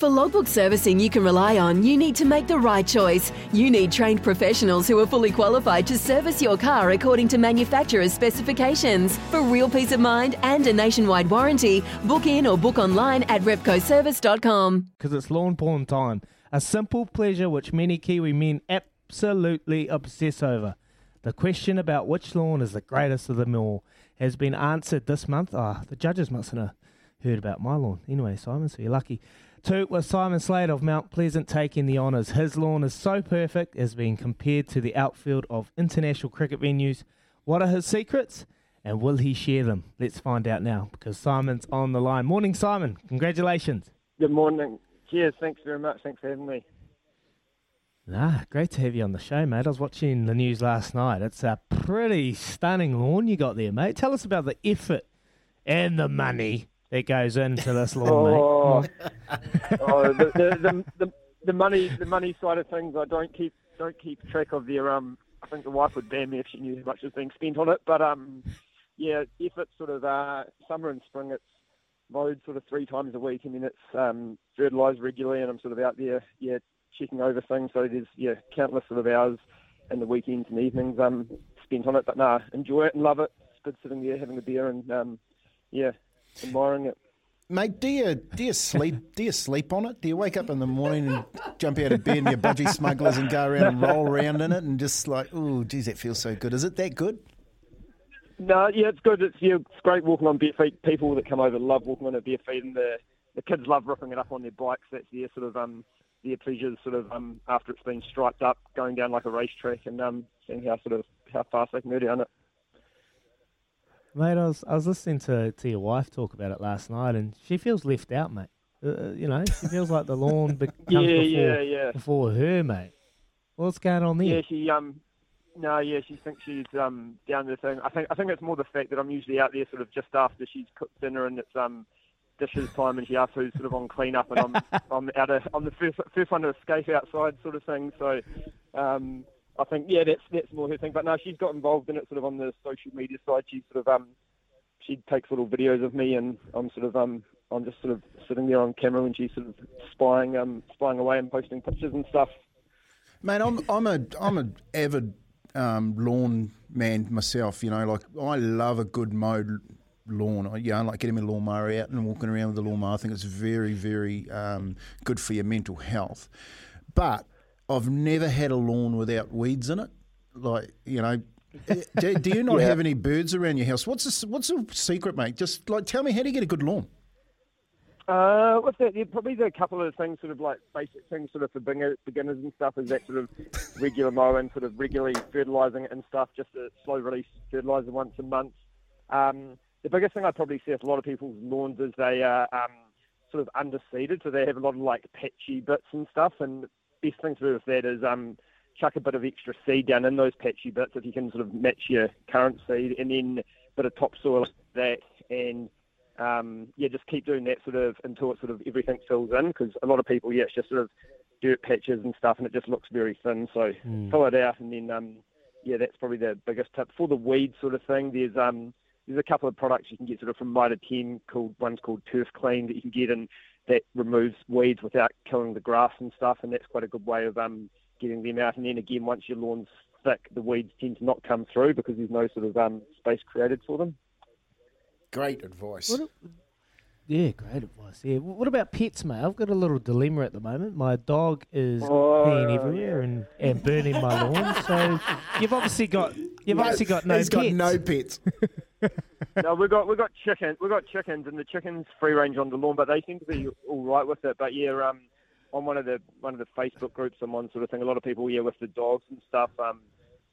For logbook servicing you can rely on, you need to make the right choice. You need trained professionals who are fully qualified to service your car according to manufacturer's specifications. For real peace of mind and a nationwide warranty, book in or book online at repcoservice.com. Because it's lawn porn time. A simple pleasure which many Kiwi men absolutely obsess over. The question about which lawn is the greatest of them all has been answered this month. Ah, the judges mustn't have heard about my lawn. Anyway, Simon, so you're lucky. Two was Simon Slade of Mount Pleasant taking the honours. His lawn is so perfect as being compared to the outfield of international cricket venues. What are his secrets? And will he share them? Let's find out now because Simon's on the line. Morning, Simon. Congratulations. Good morning. Cheers. Thanks very much. Thanks for having me. Nah, great to have you on the show, mate. I was watching the news last night. It's a pretty stunning lawn you got there, mate. Tell us about the effort and the money that goes into this lawn, oh, oh, the, the, the, the, money the money side of things, I don't keep don't keep track of their um. I think the wife would ban me if she knew how much is being spent on it. But um, yeah, if it's sort of uh, summer and spring. It's mowed sort of three times a week, and then it's um, fertilised regularly, and I'm sort of out there, yeah, checking over things. So there's yeah countless sort of hours in the weekends and evenings um spent on it. But nah, enjoy it and love it. It's good sitting there having a beer and um, yeah, admiring it. Mate, do you do you sleep do you sleep on it? Do you wake up in the morning and jump out of bed and your budgie smugglers and go around and roll around in it and just like, oh, geez, that feels so good. Is it that good? No, yeah, it's good. It's yeah, it's great walking on bare feet. People that come over love walking on their bare feet, and the the kids love ripping it up on their bikes. That's their sort of um their pleasures, sort of um after it's been striped up, going down like a racetrack and um seeing how sort of how fast they can go down it. Mate, I was I was listening to, to your wife talk about it last night, and she feels left out, mate. Uh, you know, she feels like the lawn be- comes yeah, before, yeah, yeah. before her, mate. What's going on there? Yeah, she um no, yeah, she thinks she's um down the thing. I think I think it's more the fact that I'm usually out there sort of just after she's cooked dinner and it's um dishes time and she asks who's sort of on clean up and I'm I'm out of I'm the first first one to escape outside sort of thing. So um I think yeah, that's that's more her thing. But no, she's got involved in it sort of on the social media side. She sort of um she takes little videos of me and I'm sort of um I'm just sort of sitting there on camera when she's sort of spying um spying away and posting pictures and stuff. Mate, I'm I'm a I'm an avid um, lawn man myself. You know, like I love a good mowed lawn. I, you know, like getting my lawnmower out and walking around with the lawnmower. I think it's very, very um, good for your mental health. But I've never had a lawn without weeds in it. Like, you know, do, do you not Yeah. have any birds around your house? What's the, what's the secret, mate? Just like tell me how do you get a good lawn? Uh, what's that? Yeah, probably the couple of things, sort of like basic things, sort of for beginners and stuff, is that sort of regular mowing, sort of regularly fertilising it and stuff, just a slow release fertiliser once a month. Um, the biggest thing I probably see with a lot of people's lawns is they are um, sort of underseeded, so they have a lot of like patchy bits and stuff. And best thing to do with that is um, chuck a bit of extra seed down in those patchy bits if you can sort of match your current seed, and then a bit of topsoil that and um, yeah, just keep doing that sort of until it sort of everything fills in. Because a lot of people, yeah, it's just sort of dirt patches and stuff, and it just looks very thin. So Mm. fill it out, and then um, yeah, that's probably the biggest tip for the weed sort of thing. There's um, there's a couple of products you can get sort of from Mitre 10 called one's called Turf Clean that you can get, and that removes weeds without killing the grass and stuff, and that's quite a good way of um, getting them out. And then again, once your lawn's thick, the weeds tend to not come through because there's no sort of um, space created for them. Great advice. What, yeah, great advice. Yeah. What about pets, mate? I've got a little dilemma at the moment. My dog is Oh, peeing everywhere and, and burning my lawn. So you've obviously got you've obviously got no He's pets. got no pets. no, we've got we've got chickens. We've got chickens, and the chickens free range on the lawn, but they seem to be all right with it. But yeah, um, on one of the one of the Facebook groups I'm on, sort of thing, a lot of people, yeah, with the dogs and stuff. Um,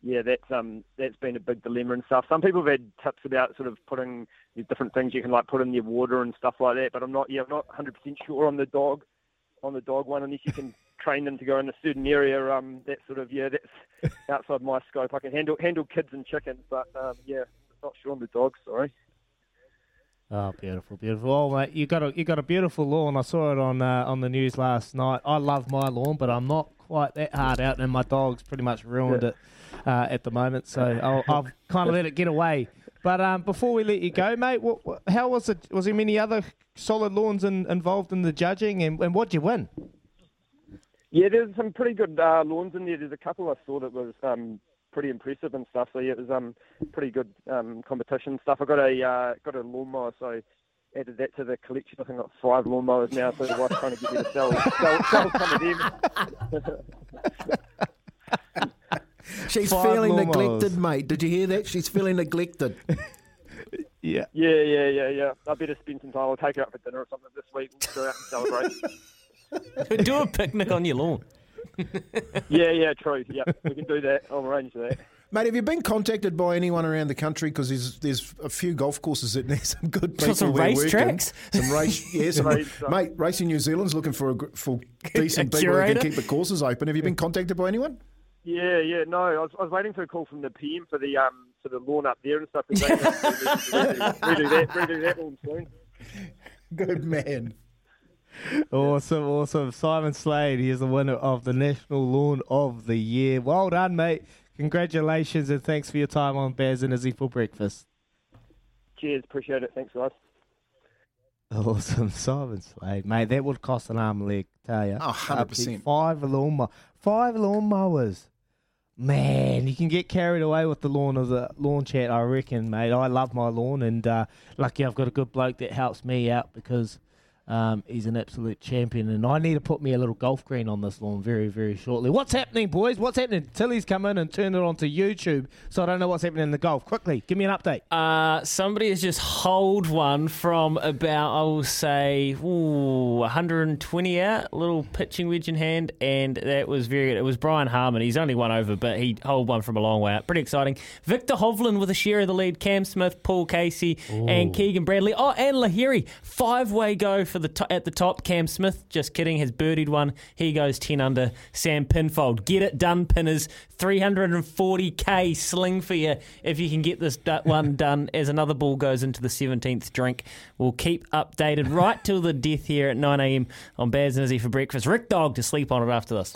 yeah, that's um that's been a big dilemma and stuff. Some people have had tips about sort of putting these different things you can like put in your water and stuff like that. But I'm not yeah, I'm not 100 percent sure on the dog on the dog one unless you can train them to go in a certain area. Um, that sort of yeah, that's outside my scope. I can handle handle kids and chickens, but um, yeah, not sure on the dogs. Sorry. Oh, beautiful, beautiful. Oh, mate, you got a you got a beautiful lawn. I saw it on uh, on the news last night. I love my lawn, but I'm not quite that hard out, and my dog's pretty much ruined Yeah. it uh, at the moment. So I'll, I'll kind of let it get away. But um, before we let you go, mate, what, what, how was it? Was there many other solid lawns in, involved in the judging, and, and what did you win? Yeah, there's some pretty good uh, lawns in there. There's a couple I saw that was um, pretty impressive and stuff. So yeah, it was um, pretty good um, competition stuff. I got a uh, got a lawnmower, so added that to the collection. I think I've got five lawnmowers now. So the wife's trying to get me to sell sell, sell some of them. She's Five feeling lawnmowers. neglected, mate. Did you hear that? She's feeling neglected. Yeah. Yeah, yeah, yeah, yeah. I better spend some time. I'll take her out for dinner or something this week. We'll go out and celebrate. Do a picnic on your lawn. yeah, yeah, true. Yeah, we can do that. I'll arrange that. Mate, have you been contacted by anyone around the country? Because there's there's a few golf courses that need some good people. some race working. tracks? Some race, yeah, some, Race, mate. Racing New Zealand's looking for a, for decent A people who can keep the courses open. Have you been contacted by anyone? Yeah, yeah, no, I was, I was waiting for a call from the PM for the um for the lawn up there and stuff. 'cause they have to redo, redo that, redo that lawn soon. Good man. Awesome, awesome. Simon Slade, he is the winner of the National Lawn of the Year. Well done, mate. Congratulations and thanks for your time on Bears and Izzy for breakfast. Cheers, appreciate it. Thanks, guys. Awesome, Simon Slade, mate. That would cost an arm and leg, tell you. Oh, 100%. Five lawnmower, five lawnmowers. Man, you can get carried away with the lawn of the lawn chat, I reckon, mate. I love my lawn, and uh, lucky I've got a good bloke that helps me out because um, he's an absolute champion. And I need to put me a little golf green on this lawn very, very shortly. What's happening, boys? What's happening? Tilly's come in and turned it onto YouTube, so I don't know what's happening in the golf. Quickly, give me an update. Uh, somebody has just holed one from about, I will say, ooh, 120 out, little pitching wedge in hand, and that was very good. It was Brian Harman. He's only one over, but he holed one from a long way out. Pretty exciting. Viktor Hovland with a share of the lead. Cam Smith, Paul Casey, and Keegan Bradley. Oh, and Lahiri. Five way go for the to- at the top. Cam Smith, just kidding, has birdied one. He goes 10 under. Sam Pinfold. Get it done, pinners. 340k sling for you if you can get this one done as another ball goes into the 17th drink. We'll keep updated right till the death here at 9am on Baz and Izzy for breakfast. Rick Dog to sleep on it after this.